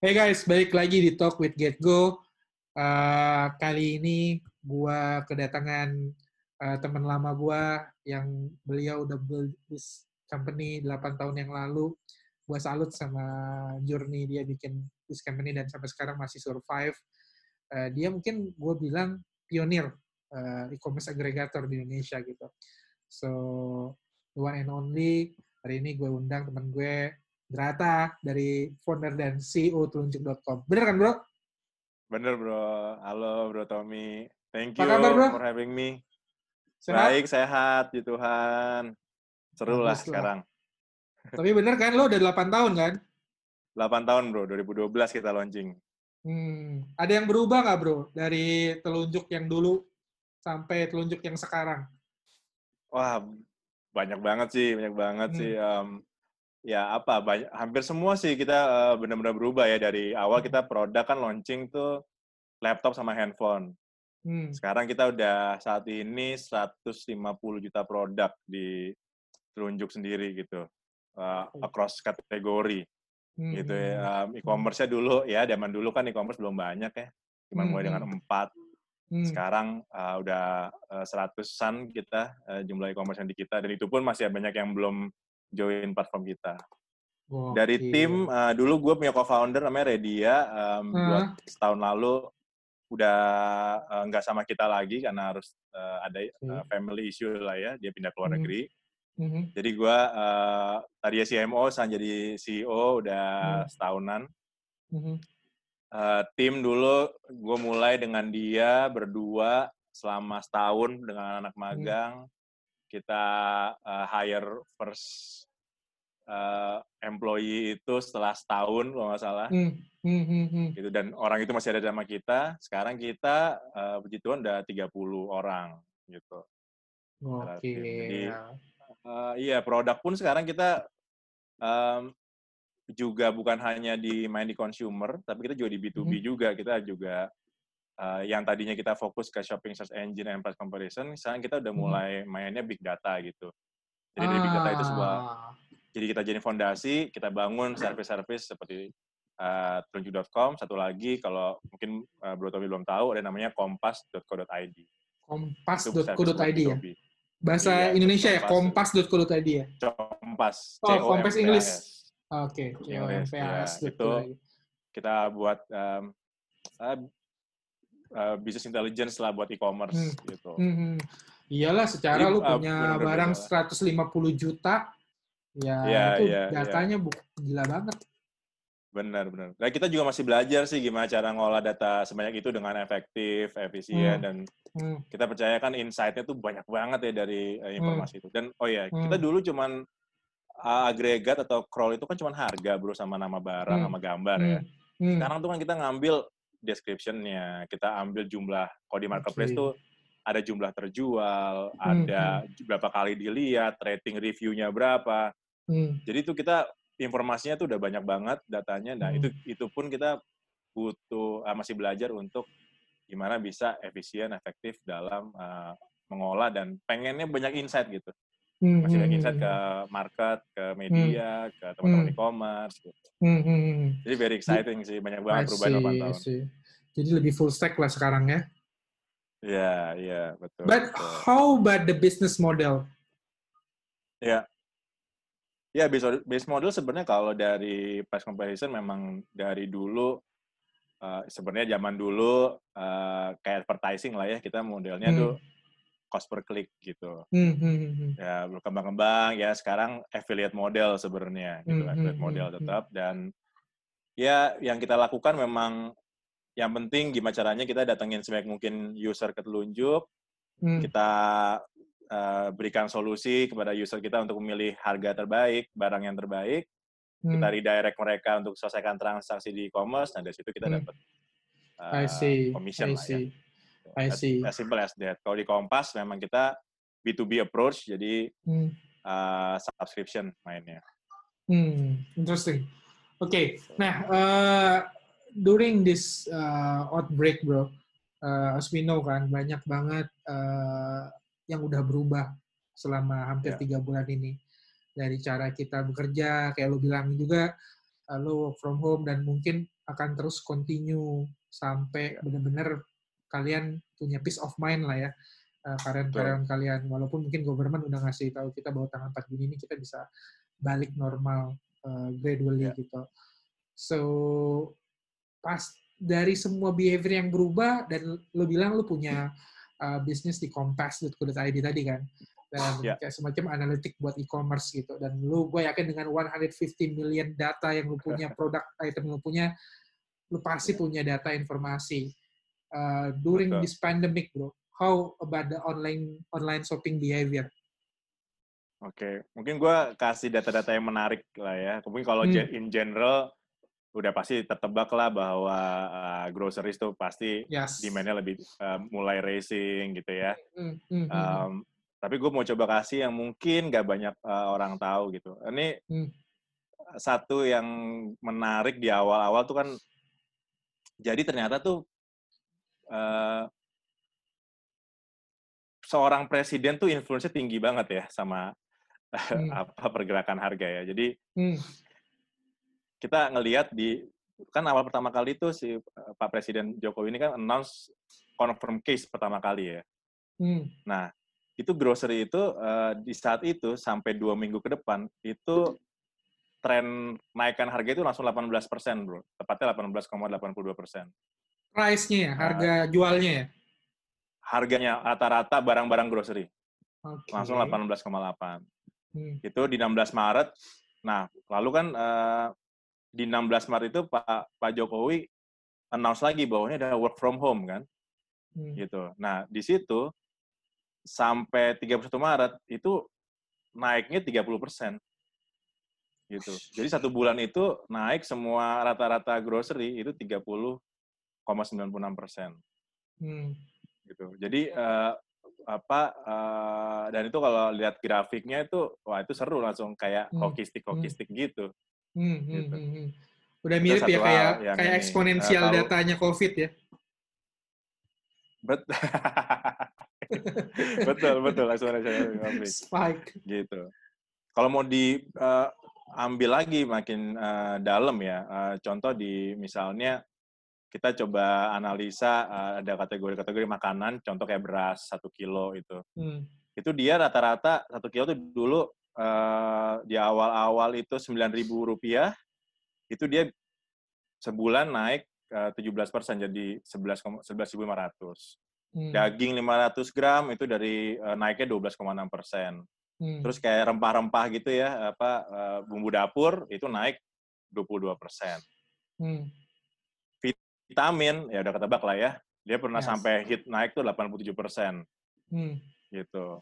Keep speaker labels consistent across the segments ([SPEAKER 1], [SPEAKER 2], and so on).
[SPEAKER 1] Hey guys, balik lagi di Talk with Get Go. Uh, kali ini gua kedatangan uh, teman lama gua yang beliau udah build this company 8 tahun yang lalu. Gua salut sama journey dia bikin this company dan sampai sekarang masih survive. Uh, dia mungkin gue bilang pionir uh, e-commerce aggregator di Indonesia gitu. So, the one and only, hari ini gue undang teman gue, Grata dari founder dan CEO telunjuk.com. Bener kan, bro?
[SPEAKER 2] Bener, bro. Halo, bro Tommy. Thank
[SPEAKER 1] Apa
[SPEAKER 2] you
[SPEAKER 1] kabar, bro?
[SPEAKER 2] for having me.
[SPEAKER 1] Sehat?
[SPEAKER 2] Baik, sehat, ya Tuhan. Seru lah
[SPEAKER 1] Bagus lah.
[SPEAKER 2] sekarang.
[SPEAKER 1] Tapi bener kan, lo udah 8 tahun kan?
[SPEAKER 2] 8 tahun, bro. 2012 kita launching.
[SPEAKER 1] Hmm. Ada yang berubah nggak, bro? Dari telunjuk yang dulu sampai telunjuk yang sekarang?
[SPEAKER 2] Wah, banyak banget sih, banyak banget
[SPEAKER 1] Hmm.
[SPEAKER 2] sih. Em, ya apa, banyak, hampir semua sih kita eh, benar-benar berubah ya. Dari awal
[SPEAKER 1] Hmm.
[SPEAKER 2] kita produk kan launching tuh laptop sama handphone.
[SPEAKER 1] Hmm.
[SPEAKER 2] Sekarang kita udah saat ini 150 juta produk di telunjuk sendiri gitu. eh, across kategori.
[SPEAKER 1] Hmm.
[SPEAKER 2] gitu ya. Um, e-commerce-nya dulu ya, zaman dulu kan e-commerce belum banyak ya. Cuma
[SPEAKER 1] Hmm,
[SPEAKER 2] mulai dengan
[SPEAKER 1] hmm.
[SPEAKER 2] empat.
[SPEAKER 1] Hmm.
[SPEAKER 2] Sekarang uh, udah uh, seratusan kita uh, jumlah e-commerce yang di kita dan itu pun masih banyak yang belum join platform kita. Dari
[SPEAKER 1] Gokil.
[SPEAKER 2] tim uh, dulu gue punya co-founder namanya Redia um,
[SPEAKER 1] Hmm.
[SPEAKER 2] dua setahun lalu udah uh, nggak sama kita lagi karena harus uh, ada uh, family issue lah ya dia pindah ke luar
[SPEAKER 1] Hmm.
[SPEAKER 2] negeri.
[SPEAKER 1] Mhm.
[SPEAKER 2] Jadi gue uh, tadi CMO sekarang jadi CEO udah
[SPEAKER 1] Hmm.
[SPEAKER 2] setahunan.
[SPEAKER 1] Mhm.
[SPEAKER 2] Eh, tim dulu gue mulai dengan dia berdua selama setahun dengan anak magang kita eh, hire first eh, employee itu setelah setahun kalau nggak salah
[SPEAKER 1] Hmm. Hmm.
[SPEAKER 2] Gitu dan orang itu masih ada sama kita sekarang kita eh, puji Tuhan udah 30 orang gitu
[SPEAKER 1] Gokil.
[SPEAKER 2] Jadi, Eh, iya produk pun sekarang kita em, juga bukan hanya di main di consumer, tapi kita juga di B2B
[SPEAKER 1] Mhm.
[SPEAKER 2] juga. Kita juga eh, yang tadinya kita fokus ke shopping search engine and price comparison, sekarang kita udah
[SPEAKER 1] Mhm.
[SPEAKER 2] mulai mainnya big data gitu. Jadi dari big data itu sebuah,
[SPEAKER 1] Ah.
[SPEAKER 2] jadi kita jadi fondasi, kita bangun service-service seperti eh, telunjuk.com. Satu lagi kalau mungkin eh, Bro Tommy belum tahu, ada namanya kompas.co.id.
[SPEAKER 1] Kompas.co.id ya?
[SPEAKER 2] B2B.
[SPEAKER 1] Bahasa
[SPEAKER 2] Iya,
[SPEAKER 1] Indonesia ya?
[SPEAKER 2] Kompas.
[SPEAKER 1] Kompas.co.id ya?
[SPEAKER 2] Kompas.
[SPEAKER 1] Oh, Kompas. English. Oke,
[SPEAKER 2] Inggris, ya. Itu kita buat um, uh, uh, business intelligence lah buat e-commerce
[SPEAKER 1] Hmm.
[SPEAKER 2] gitu.
[SPEAKER 1] Hmm, Iyalah, secara
[SPEAKER 2] Jadi,
[SPEAKER 1] lu
[SPEAKER 2] uh,
[SPEAKER 1] punya
[SPEAKER 2] bener-bener
[SPEAKER 1] barang
[SPEAKER 2] beda.
[SPEAKER 1] 150 juta, ya
[SPEAKER 2] Iya,
[SPEAKER 1] itu
[SPEAKER 2] iya,
[SPEAKER 1] datanya bu- gila banget.
[SPEAKER 2] Benar, benar. Nah, kita juga masih belajar sih gimana cara ngolah data sebanyak itu dengan efektif, efisien,
[SPEAKER 1] Hmm.
[SPEAKER 2] dan
[SPEAKER 1] Hmm,
[SPEAKER 2] kita percaya kan insight-nya tuh banyak banget ya dari uh, informasi itu. Dan oh ya, kita
[SPEAKER 1] Hmm.
[SPEAKER 2] dulu cuman uh, agregat atau crawl itu kan cuman harga bro sama nama barang
[SPEAKER 1] Hmm.
[SPEAKER 2] sama gambar
[SPEAKER 1] hmm,
[SPEAKER 2] ya.
[SPEAKER 1] hmm.
[SPEAKER 2] Sekarang tuh kan kita ngambil description-nya, kita ambil jumlah kalau di marketplace
[SPEAKER 1] Oke.
[SPEAKER 2] tuh ada jumlah terjual,
[SPEAKER 1] Hmm,
[SPEAKER 2] ada berapa kali dilihat, rating reviewnya berapa.
[SPEAKER 1] Hmm,
[SPEAKER 2] Jadi itu kita informasinya tuh udah banyak banget datanya. Nah,
[SPEAKER 1] Hmm.
[SPEAKER 2] itu itu pun kita butuh ah, masih belajar untuk gimana bisa efisien, efektif dalam ah, mengolah dan pengennya banyak insight gitu.
[SPEAKER 1] Hmm,
[SPEAKER 2] Masih
[SPEAKER 1] hmm,
[SPEAKER 2] insight
[SPEAKER 1] hmm,
[SPEAKER 2] ke market, ke media, ke teman-teman
[SPEAKER 1] Hmm.
[SPEAKER 2] e-commerce gitu.
[SPEAKER 1] hmm, hmm, hmm.
[SPEAKER 2] Jadi very exciting sih, banyak banget perubahan 8
[SPEAKER 1] see, I
[SPEAKER 2] tahun.
[SPEAKER 1] see. Jadi lebih full stack lah sekarang ya.
[SPEAKER 2] Iya, iya, betul.
[SPEAKER 1] But
[SPEAKER 2] betul.
[SPEAKER 1] how about the business model?
[SPEAKER 2] Ya. Ya, base, base model sebenarnya kalau dari price comparison memang dari dulu eh, sebenarnya zaman dulu eh, kayak advertising lah ya, kita modelnya
[SPEAKER 1] Hmm.
[SPEAKER 2] tuh cost per click gitu.
[SPEAKER 1] Hmm, hmm.
[SPEAKER 2] Ya, berkembang-kembang ya sekarang affiliate model sebenarnya gitu,
[SPEAKER 1] Hmm,
[SPEAKER 2] affiliate
[SPEAKER 1] hmm,
[SPEAKER 2] model tetap dan ya yang kita lakukan memang yang penting gimana caranya kita datengin sebanyak mungkin user ke telunjuk,
[SPEAKER 1] Hmm,
[SPEAKER 2] kita uh, berikan solusi kepada user kita untuk memilih harga terbaik, barang yang terbaik, kita
[SPEAKER 1] hmm.
[SPEAKER 2] redirect mereka untuk selesaikan transaksi di e-commerce, nah dari situ kita
[SPEAKER 1] Hmm.
[SPEAKER 2] dapat uh,
[SPEAKER 1] see,
[SPEAKER 2] commission
[SPEAKER 1] I
[SPEAKER 2] lah ya.
[SPEAKER 1] I
[SPEAKER 2] As,
[SPEAKER 1] see.
[SPEAKER 2] as simple as that. Kalau di Kompas memang kita B2B approach, jadi
[SPEAKER 1] Hmm.
[SPEAKER 2] uh, subscription mainnya.
[SPEAKER 1] Hmm, interesting. Oke, nah uh, during this uh, outbreak, bro, uh, as we know kan banyak banget uh, yang udah berubah selama hampir
[SPEAKER 2] Ya.
[SPEAKER 1] tiga bulan ini dari cara kita bekerja, kayak lo bilang juga uh, lo work from home dan mungkin akan terus continue sampai benar-benar kalian punya peace of mind lah ya karyawan-karyawan kalian walaupun mungkin government udah ngasih tahu kita bahwa tanggal 4 Juni ini kita bisa balik normal uh, gradually yeah. gitu. So pas dari semua behavior yang berubah dan lo bilang lo punya uh, bisnis di compass.co.id tadi kan dan yeah. kayak semacam analitik buat e-commerce gitu dan lu gue yakin dengan 150 million data yang lu punya produk item lu punya lu pasti yeah. punya data informasi uh, during Betul. this pandemic bro how about the online online shopping behavior
[SPEAKER 2] Oke, okay. mungkin gue kasih data-data yang menarik lah ya. Mungkin kalau hmm. in general udah pasti tertebak lah bahwa uh, groceries tuh pasti yes. demand-nya lebih uh, mulai racing gitu ya. Mm -hmm. um, tapi gue mau coba kasih yang mungkin gak banyak uh, orang tahu gitu. Ini mm. satu yang menarik di awal-awal tuh kan, jadi ternyata tuh uh, seorang presiden tuh influence tinggi banget ya sama mm. apa pergerakan harga ya. Jadi mm. kita ngelihat di kan awal pertama kali itu si Pak Presiden Jokowi ini kan announce confirm case pertama kali ya. Hmm. Nah, itu grocery itu uh, di saat itu sampai dua minggu ke depan itu tren naikkan harga itu langsung 18 persen, bro. Tepatnya 18,82 persen.
[SPEAKER 1] Price-nya ya, harga uh, jualnya ya?
[SPEAKER 2] Harganya rata-rata barang-barang grocery. Okay. Langsung 18,8. Hmm. Itu di 16 Maret. Nah, lalu kan uh, di 16 Maret itu Pak Pak Jokowi announce lagi bahwa ini ada work from home kan. Hmm. Gitu. Nah, di situ sampai 31 Maret itu naiknya 30 persen. Gitu. Jadi satu bulan itu naik semua rata-rata grocery itu 30,96 persen. Hmm. Gitu. Jadi uh, apa uh, dan itu kalau lihat grafiknya itu wah itu seru langsung kayak hmm. hoki stick hmm. gitu. Hmm,
[SPEAKER 1] hmm, gitu. Hmm, hmm. Udah mirip ya kayak kayak eksponensial uh, datanya COVID ya.
[SPEAKER 2] Bet betul betul eksponensial Spike. Gitu. Kalau mau diambil uh, lagi makin uh, dalam ya, uh, contoh di misalnya kita coba analisa uh, ada kategori-kategori makanan, contoh kayak beras satu kilo itu, hmm. itu dia rata-rata satu kilo itu dulu uh, di awal-awal itu sembilan ribu rupiah, itu dia sebulan naik uh, 17 persen jadi sebelas sebelas ribu lima ratus. Hmm. Daging 500 gram itu dari uh, naiknya 12,6 persen. Hmm. Terus kayak rempah-rempah gitu ya, apa uh, bumbu dapur itu naik 22 persen. Hmm. Vitamin ya udah ketebak lah ya, dia pernah yes. sampai hit naik tuh 87 persen. Hmm. Gitu.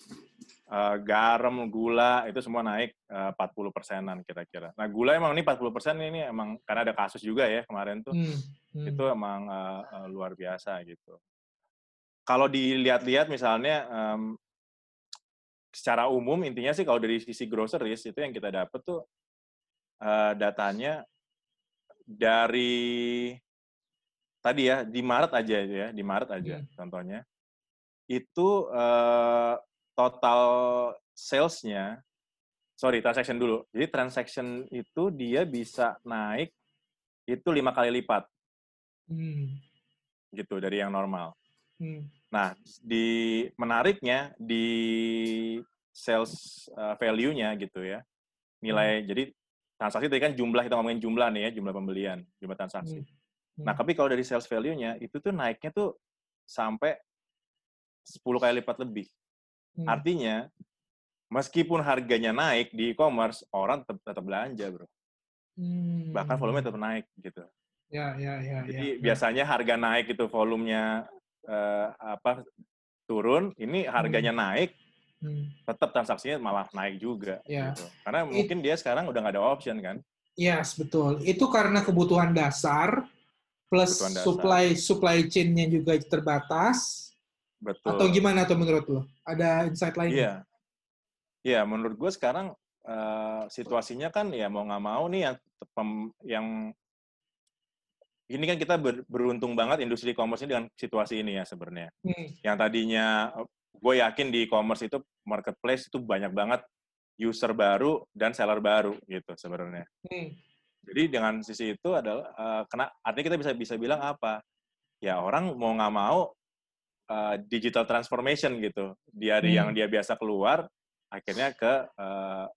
[SPEAKER 2] Uh, garam, gula itu semua naik uh, 40 persenan kira-kira. Nah gula emang ini 40 persen ini emang karena ada kasus juga ya kemarin tuh, hmm. Hmm. itu emang uh, uh, luar biasa gitu kalau dilihat-lihat misalnya um, secara umum intinya sih kalau dari sisi groceries itu yang kita dapat tuh uh, datanya dari tadi ya di Maret aja ya di Maret aja hmm. contohnya itu uh, total salesnya sorry transaction dulu jadi transaction itu dia bisa naik itu lima kali lipat hmm. gitu dari yang normal hmm. Nah, di menariknya di sales uh, value-nya gitu ya. Nilai hmm. jadi transaksi tadi kan jumlah kita ngomongin jumlah nih ya, jumlah pembelian, jumlah transaksi. Hmm. Hmm. Nah, tapi kalau dari sales value-nya itu tuh naiknya tuh sampai 10 kali lipat lebih. Hmm. Artinya meskipun harganya naik di e-commerce, orang tetap, tetap belanja, Bro. Hmm. Bahkan volumenya tetap naik gitu.
[SPEAKER 1] Ya, ya, ya.
[SPEAKER 2] Jadi
[SPEAKER 1] ya,
[SPEAKER 2] biasanya harga naik itu volumenya uh, apa turun, ini harganya hmm. naik, hmm. tetap transaksinya malah naik juga. Ya. Gitu. Karena mungkin It, dia sekarang udah nggak ada option kan?
[SPEAKER 1] Yes, betul. Itu karena kebutuhan dasar plus supply supply chain-nya juga terbatas. Betul. Atau gimana tuh menurut lo? Ada insight lain?
[SPEAKER 2] Iya. Iya, menurut gue sekarang uh, situasinya kan ya mau nggak mau nih yang yang ini kan kita ber, beruntung banget industri e-commerce ini dengan situasi ini ya sebenarnya. Hmm. Yang tadinya gue yakin di e-commerce itu marketplace itu banyak banget user baru dan seller baru gitu sebenarnya. Hmm. Jadi dengan sisi itu adalah uh, kena artinya kita bisa bisa bilang apa? Ya orang mau nggak mau uh, digital transformation gitu. Dari hmm. yang dia biasa keluar akhirnya ke uh,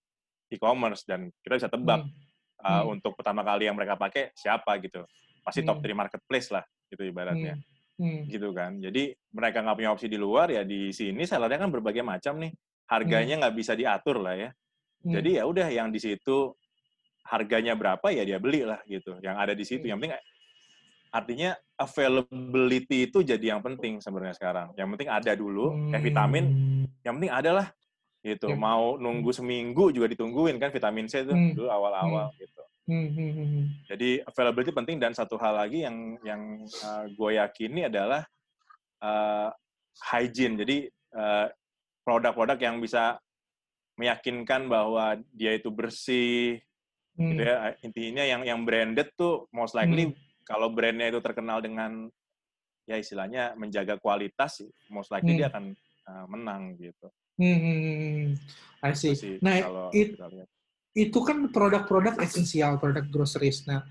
[SPEAKER 2] e-commerce dan kita bisa tebak hmm. Uh, hmm. untuk pertama kali yang mereka pakai siapa gitu. Pasti hmm. top 3 marketplace lah gitu ibaratnya. Hmm. Hmm. Gitu kan. Jadi mereka nggak punya opsi di luar ya di sini sellernya kan berbagai macam nih. Harganya hmm. nggak hmm. bisa diatur lah ya. Hmm. Jadi ya udah yang di situ harganya berapa ya dia beli lah gitu. Yang ada di situ. Yang penting artinya availability itu jadi yang penting sebenarnya sekarang. Yang penting ada dulu kayak vitamin. Hmm. Yang penting ada lah gitu. Ya. Mau nunggu seminggu juga ditungguin kan vitamin C itu hmm. dulu awal-awal hmm. gitu. Hmm. Jadi availability penting dan satu hal lagi yang yang uh, gue yakini adalah uh, hygiene. Jadi uh, produk-produk yang bisa meyakinkan bahwa dia itu bersih, hmm. gitu ya intinya yang yang branded tuh most likely hmm. kalau brandnya itu terkenal dengan ya istilahnya menjaga kualitas most likely hmm. dia akan uh, menang gitu. Hmm, hmm,
[SPEAKER 1] hmm. I see. Sih, nah, it, itu kan produk-produk esensial, produk groceries. Nah,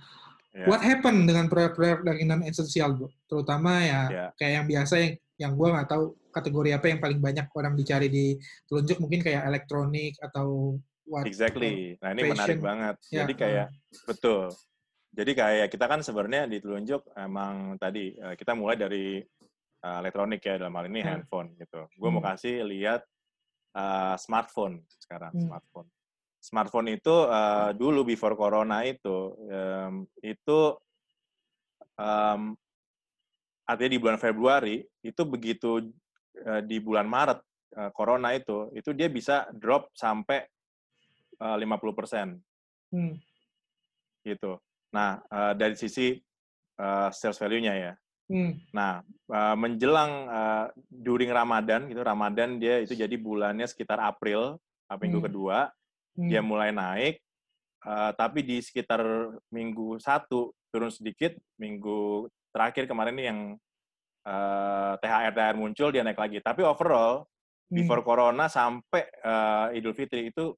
[SPEAKER 1] yeah. what happened dengan produk-produk yang non esensial, bro? Terutama ya yeah. kayak yang biasa yang yang gue nggak tahu kategori apa yang paling banyak orang dicari di telunjuk mungkin kayak elektronik atau
[SPEAKER 2] what exactly. Nah ini passion. menarik banget. Yeah. Jadi kayak uh. betul. Jadi kayak kita kan sebenarnya di telunjuk emang tadi eh, kita mulai dari uh, elektronik ya dalam hal ini hmm. handphone gitu. Gue hmm. mau kasih lihat uh, smartphone sekarang hmm. smartphone. Smartphone itu uh, dulu before corona itu um, itu um, artinya di bulan Februari itu begitu uh, di bulan Maret uh, corona itu itu dia bisa drop sampai 50 persen. Hmm. Gitu. Nah, uh, dari sisi uh, sales value-nya ya. Hmm. Nah, uh, menjelang uh, during Ramadan gitu, Ramadan dia itu jadi bulannya sekitar April, minggu hmm. kedua, hmm. dia mulai naik. Uh, tapi di sekitar minggu satu turun sedikit, minggu terakhir kemarin ini yang uh, THR THR muncul dia naik lagi. Tapi overall hmm. before corona sampai uh, Idul Fitri itu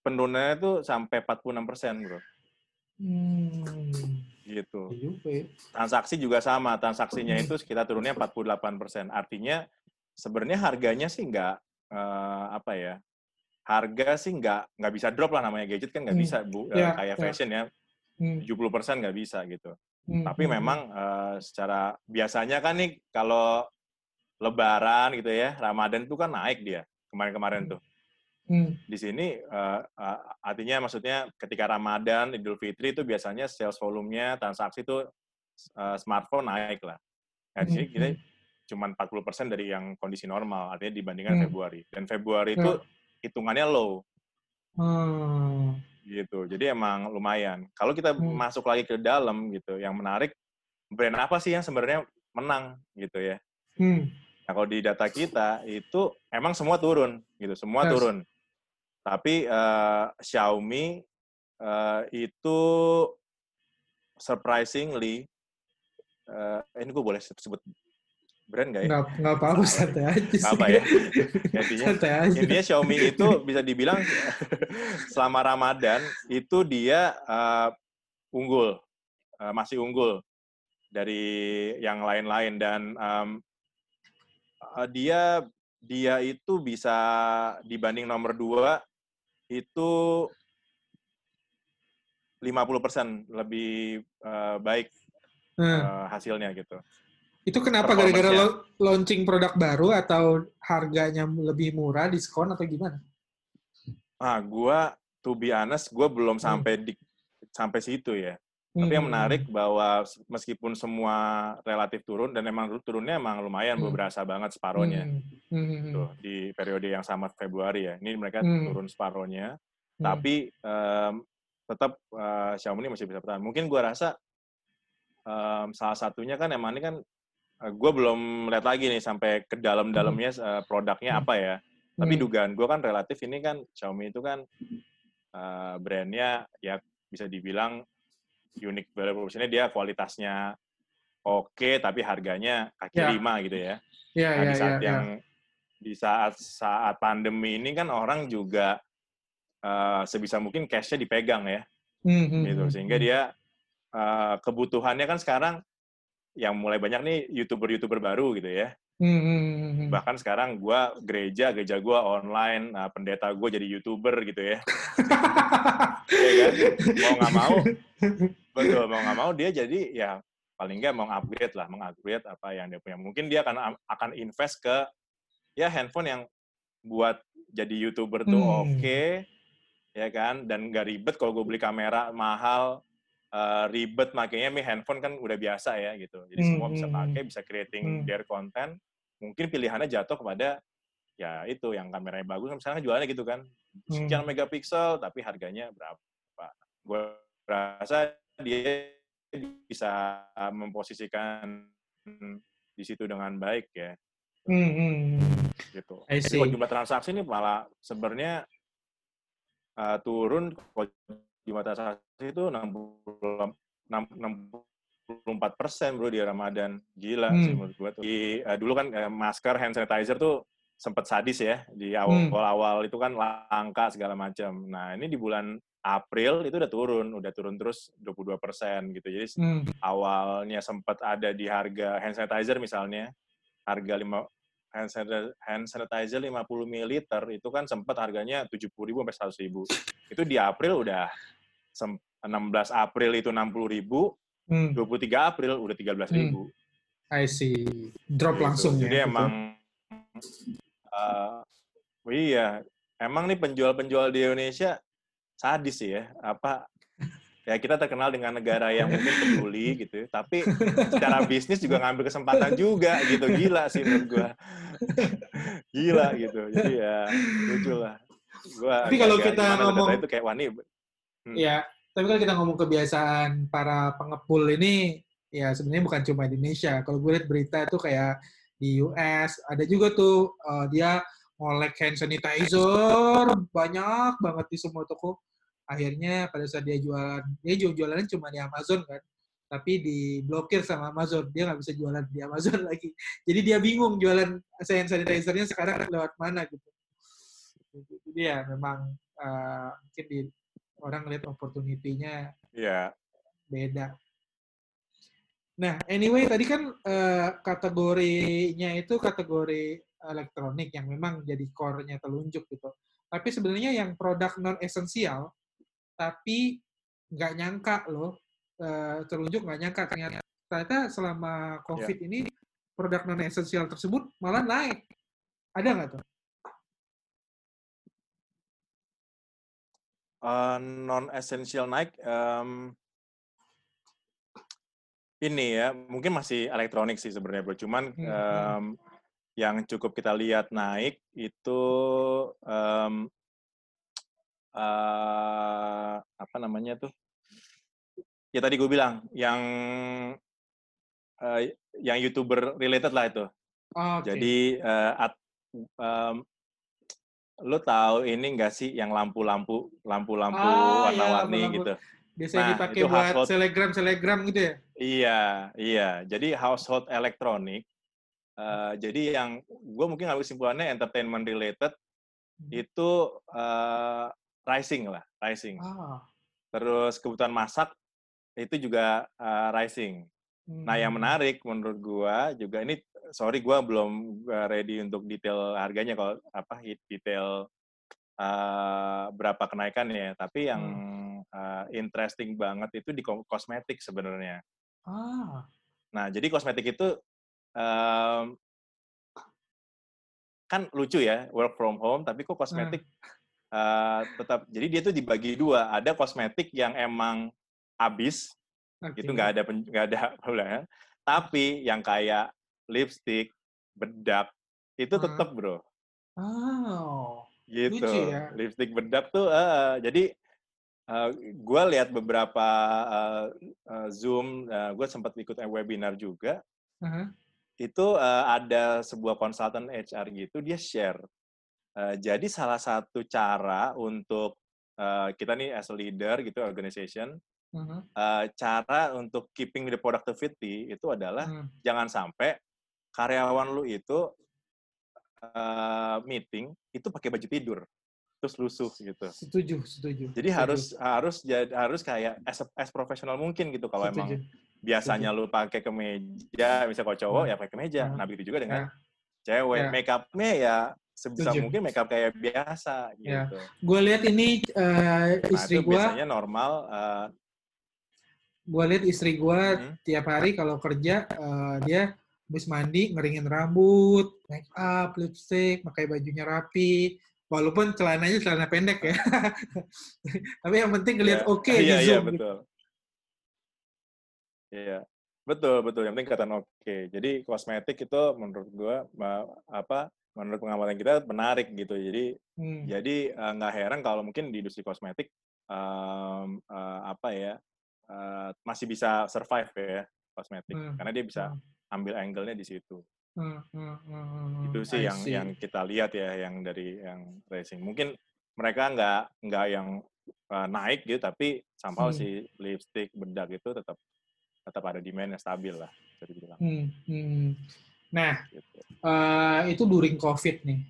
[SPEAKER 2] penurunannya itu sampai 46 persen, bro. Hmm. Gitu. Iya Transaksi juga sama, transaksinya itu sekitar turunnya 48 persen. Artinya sebenarnya harganya sih nggak uh, apa ya, harga sih nggak nggak bisa drop lah namanya gadget kan nggak hmm. bisa bu ya, uh, kayak ya. fashion ya, hmm. 70 persen nggak bisa gitu. Hmm. Tapi hmm. memang uh, secara biasanya kan nih kalau Lebaran gitu ya, Ramadan itu kan naik dia kemarin-kemarin hmm. tuh. Hmm. Di sini uh, uh, artinya maksudnya ketika Ramadan, Idul Fitri itu biasanya sales volumenya, transaksi itu uh, smartphone naik lah. Nah, di sini hmm. kita hmm. cuma 40% dari yang kondisi normal, artinya dibandingkan hmm. Februari. Dan Februari itu hmm. hitungannya low. Hmm. Gitu. Jadi emang lumayan. Kalau kita hmm. masuk lagi ke dalam gitu, yang menarik brand apa sih yang sebenarnya menang gitu ya. Hmm. Nah, kalau di data kita itu emang semua turun gitu, semua yes. turun. Tapi uh, Xiaomi uh, itu surprisingly, uh, ini gue boleh sebut brand nggak ya?
[SPEAKER 1] Nggak, apa-apa, santai aja
[SPEAKER 2] sih. Apa ya? Intinya, santai aja. intinya Xiaomi itu bisa dibilang selama Ramadan itu dia uh, unggul, uh, masih unggul dari yang lain-lain dan um, uh, dia dia itu bisa dibanding nomor dua itu 50% lebih uh, baik hmm. uh, hasilnya gitu.
[SPEAKER 1] Itu kenapa gara-gara lo launching produk baru atau harganya lebih murah, diskon atau gimana?
[SPEAKER 2] Ah, gua to be honest, gua belum hmm. sampai di sampai situ ya. Hmm. Tapi yang hmm. menarik bahwa meskipun semua relatif turun dan emang turunnya emang lumayan hmm. berasa banget separohnya. Hmm. Hmm. hmm Tuh, di periode yang sama Februari ya. Ini mereka hmm. turun separohnya. Hmm. Tapi um, tetap uh, Xiaomi ini masih bisa bertahan. Mungkin gua rasa um, salah satunya kan emang ini kan uh, gua belum lihat lagi nih sampai ke dalam-dalamnya uh, produknya apa ya. Tapi dugaan gua kan relatif ini kan Xiaomi itu kan uh, brandnya ya bisa dibilang unique value proposition dia kualitasnya oke okay, tapi harganya kaki yeah. lima gitu ya. Yeah, nah, yeah, di saat yeah, yang yeah. di saat saat pandemi ini kan orang juga uh, sebisa mungkin cashnya dipegang ya.
[SPEAKER 1] Hmm,
[SPEAKER 2] gitu
[SPEAKER 1] hmm,
[SPEAKER 2] sehingga
[SPEAKER 1] hmm.
[SPEAKER 2] dia uh, kebutuhannya kan sekarang yang mulai banyak nih youtuber-youtuber baru gitu ya
[SPEAKER 1] Hmm, hmm, hmm, hmm.
[SPEAKER 2] bahkan sekarang gue gereja gereja gue online nah, pendeta gue jadi youtuber gitu ya ya kan? Mau nggak mau. Betul mau nggak mau dia jadi ya paling nggak mau upgrade lah mengupgrade apa yang dia punya. Mungkin dia akan akan invest ke ya handphone yang buat jadi youtuber tuh
[SPEAKER 1] Hmm.
[SPEAKER 2] oke ya kan? Dan nggak ribet kalau gue beli kamera mahal eh, ribet makanya mi handphone kan udah biasa ya gitu. Jadi
[SPEAKER 1] Hmm,
[SPEAKER 2] semua bisa
[SPEAKER 1] hmm,
[SPEAKER 2] pakai bisa creating
[SPEAKER 1] Hmm.
[SPEAKER 2] their content. Mungkin pilihannya jatuh kepada ya itu yang kameranya bagus kan misalnya jualannya gitu kan sekian
[SPEAKER 1] Hmm.
[SPEAKER 2] megapiksel tapi harganya berapa gue rasa dia bisa memposisikan di situ dengan baik ya
[SPEAKER 1] Hmm, hmm, hmm.
[SPEAKER 2] gitu. Jadi kalau jumlah transaksi ini malah sebenarnya uh, turun kalau jumlah transaksi itu 60 64 persen bro di Ramadan gila sih
[SPEAKER 1] Hmm.
[SPEAKER 2] menurut gua tuh. Di, uh, dulu kan uh, masker hand sanitizer tuh sempat sadis ya di
[SPEAKER 1] Hmm.
[SPEAKER 2] awal-awal itu kan langka segala macam. Nah ini di bulan April itu udah turun, udah turun terus 22 persen gitu. Jadi
[SPEAKER 1] Hmm.
[SPEAKER 2] awalnya sempat ada di harga hand sanitizer misalnya harga 5 hand sanitizer, hand sanitizer 50 ml itu kan sempat harganya 70.000 sampai 100.000. Itu di April udah sem- 16 April itu 60.000,
[SPEAKER 1] Hmm.
[SPEAKER 2] 23 April udah 13.000.
[SPEAKER 1] I see. Drop
[SPEAKER 2] Gitu.
[SPEAKER 1] langsung
[SPEAKER 2] Jadi
[SPEAKER 1] ya.
[SPEAKER 2] emang eh, iya, emang nih penjual-penjual di Indonesia sadis sih ya. Apa ya kita terkenal dengan negara yang mungkin peduli gitu, tapi secara bisnis juga ngambil kesempatan juga gitu. Gila sih menurut gua. Gila gitu. Jadi ya lucu lah. Gua
[SPEAKER 1] Tapi kalau kita ngomong-
[SPEAKER 2] itu kayak wani Hmm.
[SPEAKER 1] Ya, tapi kalau kita ngomong kebiasaan para pengepul ini, ya sebenarnya bukan cuma di Indonesia. Kalau gue lihat berita tuh kayak di US, ada juga tuh eh, dia ngolek hand sanitizer banyak banget di semua toko. Akhirnya pada saat dia jualan, dia jual jualannya cuma di Amazon kan, tapi diblokir sama Amazon. Dia nggak bisa jualan di Amazon lagi. Jadi dia bingung jualan hand sanitizer-nya sekarang lewat mana gitu. Jadi ya memang eh, mungkin di orang lihat opportunity-nya
[SPEAKER 2] ya
[SPEAKER 1] beda. Nah, anyway tadi kan eh, kategorinya itu kategori elektronik yang memang jadi core-nya telunjuk gitu. Tapi sebenarnya yang produk non esensial, tapi nggak nyangka loh, eh, telunjuk nggak nyangka ternyata, ternyata selama COVID ini produk non esensial tersebut malah naik. Ada nggak tuh?
[SPEAKER 2] non essential naik em, ini ya mungkin masih elektronik sih sebenarnya bro. Cuman
[SPEAKER 1] Hmm,
[SPEAKER 2] em, yang cukup kita lihat naik itu em, eh, apa namanya tuh? Ya tadi gue bilang yang eh, yang youtuber related lah itu.
[SPEAKER 1] Oke.
[SPEAKER 2] jadi eh, at- em, lu tahu ini enggak sih yang lampu-lampu lampu-lampu
[SPEAKER 1] Ah,
[SPEAKER 2] warna-warni
[SPEAKER 1] lampu-lampu.
[SPEAKER 2] gitu
[SPEAKER 1] biasanya
[SPEAKER 2] nah,
[SPEAKER 1] dipakai buat
[SPEAKER 2] household.
[SPEAKER 1] selegram selegram gitu ya?
[SPEAKER 2] Iya, iya. Jadi household elektronik. eh, jadi yang gue mungkin ngambil kesimpulannya entertainment related
[SPEAKER 1] Hmm.
[SPEAKER 2] itu eh, rising lah, rising.
[SPEAKER 1] Ah.
[SPEAKER 2] Terus kebutuhan masak itu juga eh, rising. Nah yang
[SPEAKER 1] Hmm.
[SPEAKER 2] menarik menurut gua juga ini sorry gua belum ready untuk detail harganya kalau apa detail eh, berapa kenaikannya. Tapi yang eh, interesting banget itu di ko- kosmetik sebenarnya.
[SPEAKER 1] Ah.
[SPEAKER 2] Nah, jadi kosmetik itu em, kan lucu ya, work from home, tapi kok kosmetik eh, tetap. Jadi dia tuh dibagi dua. Ada kosmetik yang emang habis,
[SPEAKER 1] Oke.
[SPEAKER 2] itu nggak ada nggak ada ya. Tapi yang kayak lipstick, bedak, itu
[SPEAKER 1] Hmm.
[SPEAKER 2] tetap bro.
[SPEAKER 1] Oh.
[SPEAKER 2] Gitu.
[SPEAKER 1] Lucu ya.
[SPEAKER 2] Lipstick bedak tuh, eh, jadi gue lihat beberapa eh, eh, Zoom, gue sempat ikut webinar juga.
[SPEAKER 1] Aha.
[SPEAKER 2] itu eh, ada sebuah konsultan HR gitu dia share Eh, jadi salah satu cara untuk eh, kita nih as a leader gitu organization
[SPEAKER 1] Aha.
[SPEAKER 2] eh, cara untuk keeping the productivity itu adalah
[SPEAKER 1] Hmm.
[SPEAKER 2] jangan sampai karyawan lu itu eh, meeting itu pakai baju tidur terus lusuh gitu.
[SPEAKER 1] Setuju, setuju.
[SPEAKER 2] Jadi
[SPEAKER 1] setuju.
[SPEAKER 2] harus harus jadi harus kayak as, as profesional mungkin gitu kalau
[SPEAKER 1] setuju.
[SPEAKER 2] emang biasanya lu pakai kemeja, misalnya kalau cowok
[SPEAKER 1] Hmm.
[SPEAKER 2] ya pakai kemeja.
[SPEAKER 1] Hmm.
[SPEAKER 2] Nah, begitu juga dengan
[SPEAKER 1] Ya.
[SPEAKER 2] cewek.
[SPEAKER 1] Ya.
[SPEAKER 2] Make up-nya ya sebisa
[SPEAKER 1] Setuju.
[SPEAKER 2] mungkin make up kayak biasa
[SPEAKER 1] Ya.
[SPEAKER 2] gitu.
[SPEAKER 1] Gue lihat ini
[SPEAKER 2] Nah,
[SPEAKER 1] istri
[SPEAKER 2] itu
[SPEAKER 1] gue,
[SPEAKER 2] biasanya normal eh,
[SPEAKER 1] gue lihat istri gue
[SPEAKER 2] hmm,
[SPEAKER 1] tiap hari kalau kerja eh, dia habis mandi ngeringin rambut, make up, lipstick, pakai bajunya rapi. Walaupun celananya celana pendek ya. Tapi yang penting ngeliat
[SPEAKER 2] ya.
[SPEAKER 1] oke
[SPEAKER 2] Iya,
[SPEAKER 1] di
[SPEAKER 2] iya,
[SPEAKER 1] Zoom. gitu.
[SPEAKER 2] betul. Iya. Betul, betul. Yang penting kelihatan oke. Jadi kosmetik itu menurut gua apa menurut pengamatan kita menarik gitu. Jadi
[SPEAKER 1] Hmm.
[SPEAKER 2] jadi eh, nggak heran kalau mungkin di industri kosmetik em, eh, apa ya eh, masih bisa survive ya kosmetik
[SPEAKER 1] Hmm.
[SPEAKER 2] karena dia bisa
[SPEAKER 1] Hmm.
[SPEAKER 2] ambil angle-nya di situ.
[SPEAKER 1] Hmm, hmm, hmm, hmm,
[SPEAKER 2] Itu sih
[SPEAKER 1] I
[SPEAKER 2] yang
[SPEAKER 1] see.
[SPEAKER 2] yang kita lihat ya yang dari yang racing. Mungkin mereka nggak nggak yang eh, naik gitu tapi somehow
[SPEAKER 1] Hmm.
[SPEAKER 2] si lipstick bedak itu tetap tetap ada demand yang stabil lah dibilang
[SPEAKER 1] Hmm, hmm. Nah,
[SPEAKER 2] gitu.
[SPEAKER 1] uh, itu during COVID nih.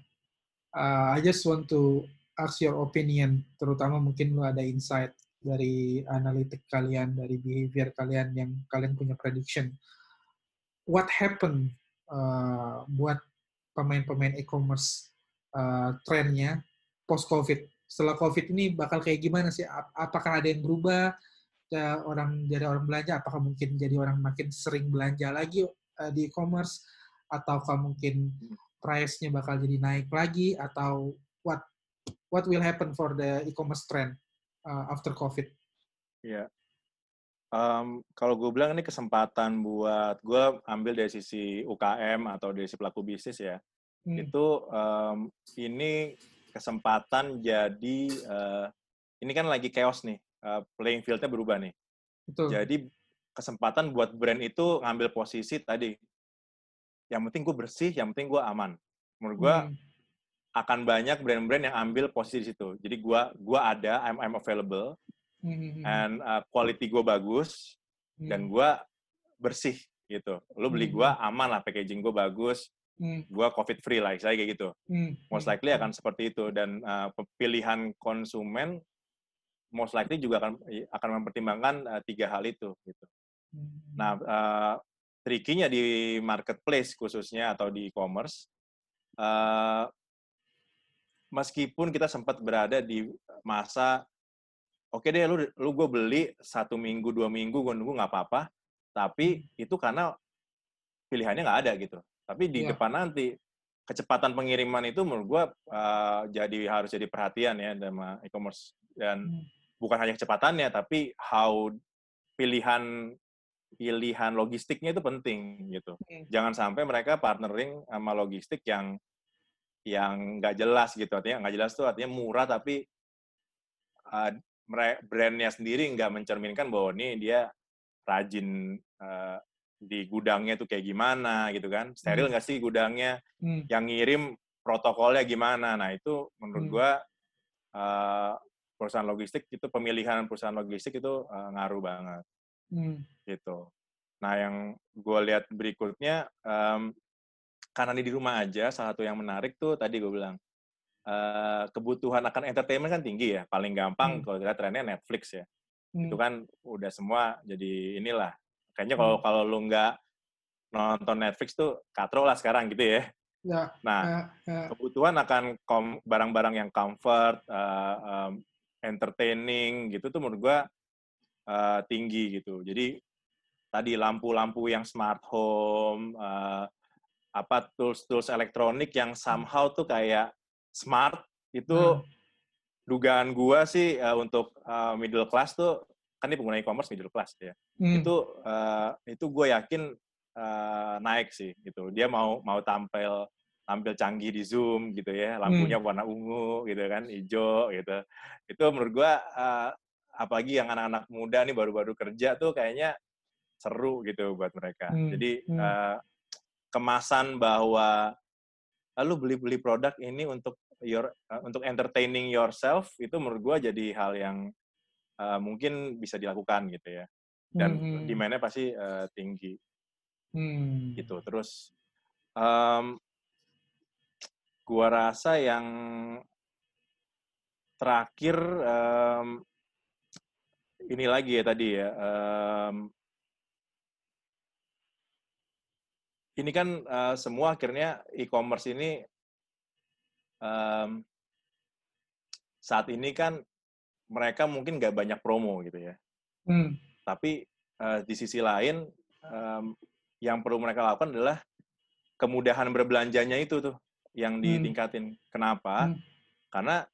[SPEAKER 1] Uh, I just want to ask your opinion, terutama mungkin lu ada insight dari analitik kalian, dari behavior kalian yang kalian punya prediction. What happened uh, buat pemain-pemain e-commerce uh, trennya post COVID? Setelah COVID ini bakal kayak gimana sih? Ap- Apakah ada yang berubah? Ya, orang jadi orang belanja, apakah mungkin jadi orang makin sering belanja lagi uh, di e-commerce? Ataukah mungkin price-nya bakal jadi naik lagi? Atau what what will happen for the e-commerce trend uh, after COVID?
[SPEAKER 2] Iya. Em, kalau gue bilang ini kesempatan buat gue ambil dari sisi UKM atau dari sisi pelaku bisnis ya
[SPEAKER 1] Hmm,
[SPEAKER 2] itu em, ini kesempatan jadi eh, ini kan lagi chaos nih eh, playing field-nya berubah nih.
[SPEAKER 1] Betul.
[SPEAKER 2] jadi kesempatan buat brand itu ngambil posisi tadi. Yang penting gue bersih yang penting gue aman. Menurut gue
[SPEAKER 1] Hmm,
[SPEAKER 2] akan banyak brand-brand yang ambil posisi di situ. Jadi gue gua ada I'm, I'm available
[SPEAKER 1] hmm, hmm, hmm,
[SPEAKER 2] and uh, quality gue bagus
[SPEAKER 1] hmm,
[SPEAKER 2] dan gue bersih gitu. Lo beli
[SPEAKER 1] Hmm.
[SPEAKER 2] gue aman lah packaging gue bagus
[SPEAKER 1] hmm,
[SPEAKER 2] gue covid free lah saya kayak gitu.
[SPEAKER 1] Hmm,
[SPEAKER 2] most
[SPEAKER 1] hmm,
[SPEAKER 2] likely akan seperti itu dan uh, pilihan konsumen most likely juga akan akan mempertimbangkan uh, tiga hal itu gitu.
[SPEAKER 1] Hmm,
[SPEAKER 2] Nah, uh, tricky-nya di marketplace khususnya atau di e-commerce, uh, meskipun kita sempat berada di masa, oke deh, lu, lu gue beli satu minggu, dua minggu, gue nunggu nggak apa-apa, tapi itu karena pilihannya nggak ada gitu. Tapi di
[SPEAKER 1] Iya.
[SPEAKER 2] depan nanti, kecepatan pengiriman itu menurut gue uh, jadi harus jadi perhatian ya sama e-commerce. Dan
[SPEAKER 1] Hmm.
[SPEAKER 2] bukan hanya kecepatannya, tapi how pilihan pilihan logistiknya itu penting gitu.
[SPEAKER 1] Hmm.
[SPEAKER 2] Jangan sampai mereka partnering sama logistik yang yang nggak jelas gitu. Artinya nggak jelas tuh artinya murah tapi uh, brandnya sendiri nggak mencerminkan bahwa ini dia rajin uh, di gudangnya tuh kayak gimana gitu kan. Steril
[SPEAKER 1] Hmm.
[SPEAKER 2] nggak sih gudangnya?
[SPEAKER 1] hmm,
[SPEAKER 2] Yang ngirim protokolnya gimana? Nah itu menurut
[SPEAKER 1] Hmm.
[SPEAKER 2] gua uh, perusahaan logistik itu pemilihan perusahaan logistik itu uh, ngaruh banget
[SPEAKER 1] hmm,
[SPEAKER 2] gitu. Nah, yang gue lihat berikutnya, em, karena ini di rumah aja, salah satu yang menarik tuh tadi gue bilang, eh, kebutuhan akan entertainment kan tinggi ya. Paling gampang
[SPEAKER 1] Hmm.
[SPEAKER 2] kalau lihat trennya Netflix ya.
[SPEAKER 1] hmm,
[SPEAKER 2] Itu kan udah semua jadi inilah. Kayaknya kalau
[SPEAKER 1] Hmm.
[SPEAKER 2] kalau lu nggak nonton Netflix tuh katro lah sekarang gitu ya.
[SPEAKER 1] ya,
[SPEAKER 2] Nah,
[SPEAKER 1] ya, ya,
[SPEAKER 2] kebutuhan akan barang-barang yang comfort, eh, em, entertaining gitu tuh menurut gua eh, tinggi gitu. Jadi tadi lampu-lampu yang smart home, eh, apa tools-tools elektronik yang somehow tuh kayak smart itu
[SPEAKER 1] Hmm.
[SPEAKER 2] dugaan gua sih eh, untuk eh, middle class tuh kan ini pengguna e-commerce middle class ya.
[SPEAKER 1] hmm,
[SPEAKER 2] Itu eh, itu gue yakin eh, naik sih gitu. Dia mau mau tampil tampil canggih di Zoom gitu ya, lampunya warna ungu gitu kan, hijau gitu. Itu menurut gua eh, apalagi yang anak-anak muda nih baru-baru kerja tuh kayaknya seru gitu buat mereka.
[SPEAKER 1] Hmm,
[SPEAKER 2] Jadi
[SPEAKER 1] hmm.
[SPEAKER 2] eh, kemasan bahwa lalu beli-beli produk ini untuk your eh, untuk entertaining yourself itu menurut gua jadi hal yang eh, mungkin bisa dilakukan gitu ya. Dan
[SPEAKER 1] hmm,
[SPEAKER 2] demand-nya pasti eh, tinggi
[SPEAKER 1] hmm,
[SPEAKER 2] gitu. Terus em, gua rasa yang terakhir um, ini lagi ya tadi ya. Um, ini kan uh, semua akhirnya e-commerce ini um, saat ini kan mereka mungkin nggak banyak promo gitu ya. Hmm. Tapi uh, di sisi lain um, yang perlu mereka lakukan adalah kemudahan berbelanjanya itu tuh yang hmm. ditingkatin. Hmm. Kenapa? Hmm. Karena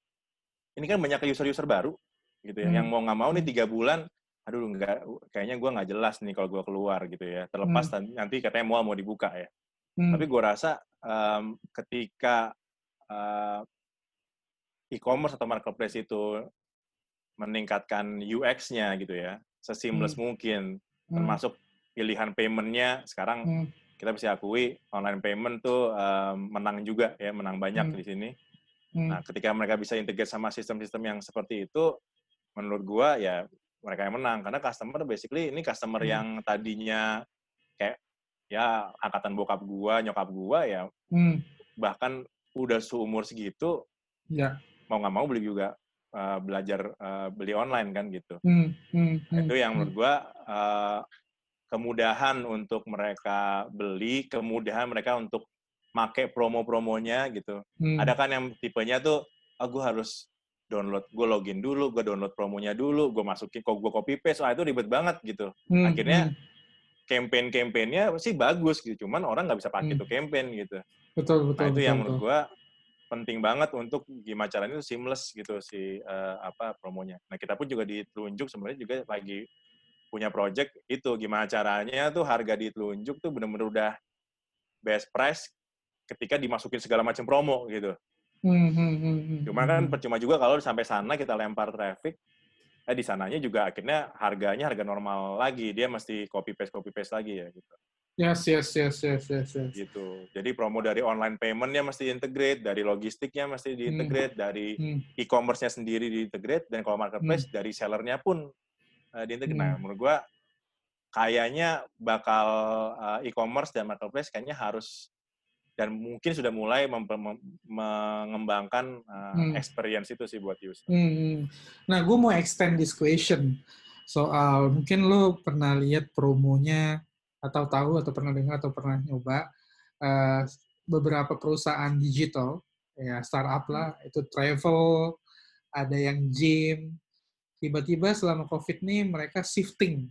[SPEAKER 2] ini kan banyak user-user baru gitu ya, hmm. yang mau nggak mau nih hmm. tiga bulan, aduh nggak, kayaknya gue nggak jelas nih kalau gue keluar gitu ya. Terlepas hmm. nanti katanya mau mau dibuka ya. Hmm. Tapi gue rasa um, ketika uh, e-commerce atau marketplace itu meningkatkan UX-nya gitu ya, seseamless hmm. mungkin, hmm. termasuk pilihan payment-nya sekarang hmm. kita bisa akui online payment tuh um, menang juga ya, menang banyak hmm. di sini. Hmm. Nah, ketika mereka bisa integrate sama sistem-sistem yang seperti itu, menurut gua ya mereka yang menang karena customer basically ini customer hmm. yang tadinya kayak ya angkatan bokap gua, nyokap gua ya hmm. bahkan udah seumur segitu ya mau nggak mau beli juga uh, belajar uh, beli online kan gitu. Hmm. Hmm. Hmm. Itu yang menurut gua uh, kemudahan untuk mereka beli, kemudahan mereka untuk make promo-promonya gitu. Hmm. Ada kan yang tipenya tuh, ah gue harus download, gue login dulu, gue download promonya dulu, gue masukin, kok gue copy paste, ah itu ribet banget gitu. Hmm. Akhirnya hmm. campaign-campaignnya sih bagus gitu, cuman orang nggak bisa pakai hmm. tuh campaign gitu.
[SPEAKER 1] Betul betul.
[SPEAKER 2] Nah itu
[SPEAKER 1] betul,
[SPEAKER 2] yang menurut gue penting banget untuk gimana caranya itu seamless gitu si uh, apa promonya. Nah kita pun juga ditunjuk sebenarnya juga lagi punya project itu gimana caranya tuh harga ditunjuk tuh bener-bener udah best price ketika dimasukin segala macam promo gitu. Hmm, hmm, hmm, hmm Cuma kan hmm. percuma juga kalau sampai sana kita lempar traffic, eh di sananya juga akhirnya harganya harga normal lagi, dia mesti copy paste copy paste lagi ya gitu.
[SPEAKER 1] Yes, yes, yes, yes, yes, yes.
[SPEAKER 2] Gitu. Jadi promo dari online paymentnya mesti integrate, dari logistiknya mesti diintegrate, hmm. dari hmm. e-commerce-nya sendiri diintegrate, dan kalau marketplace hmm. dari sellernya pun uh, diintegrate. Nah, hmm. Nah, menurut gua kayaknya bakal uh, e-commerce dan marketplace kayaknya harus dan mungkin sudah mulai mengembangkan uh, hmm. experience itu sih buat user. Hmm. hmm.
[SPEAKER 1] Nah, gue mau extend this question soal mungkin lo pernah lihat promonya atau tahu atau pernah dengar atau pernah nyoba uh, beberapa perusahaan digital ya startup lah hmm. itu travel ada yang gym tiba-tiba selama covid nih mereka shifting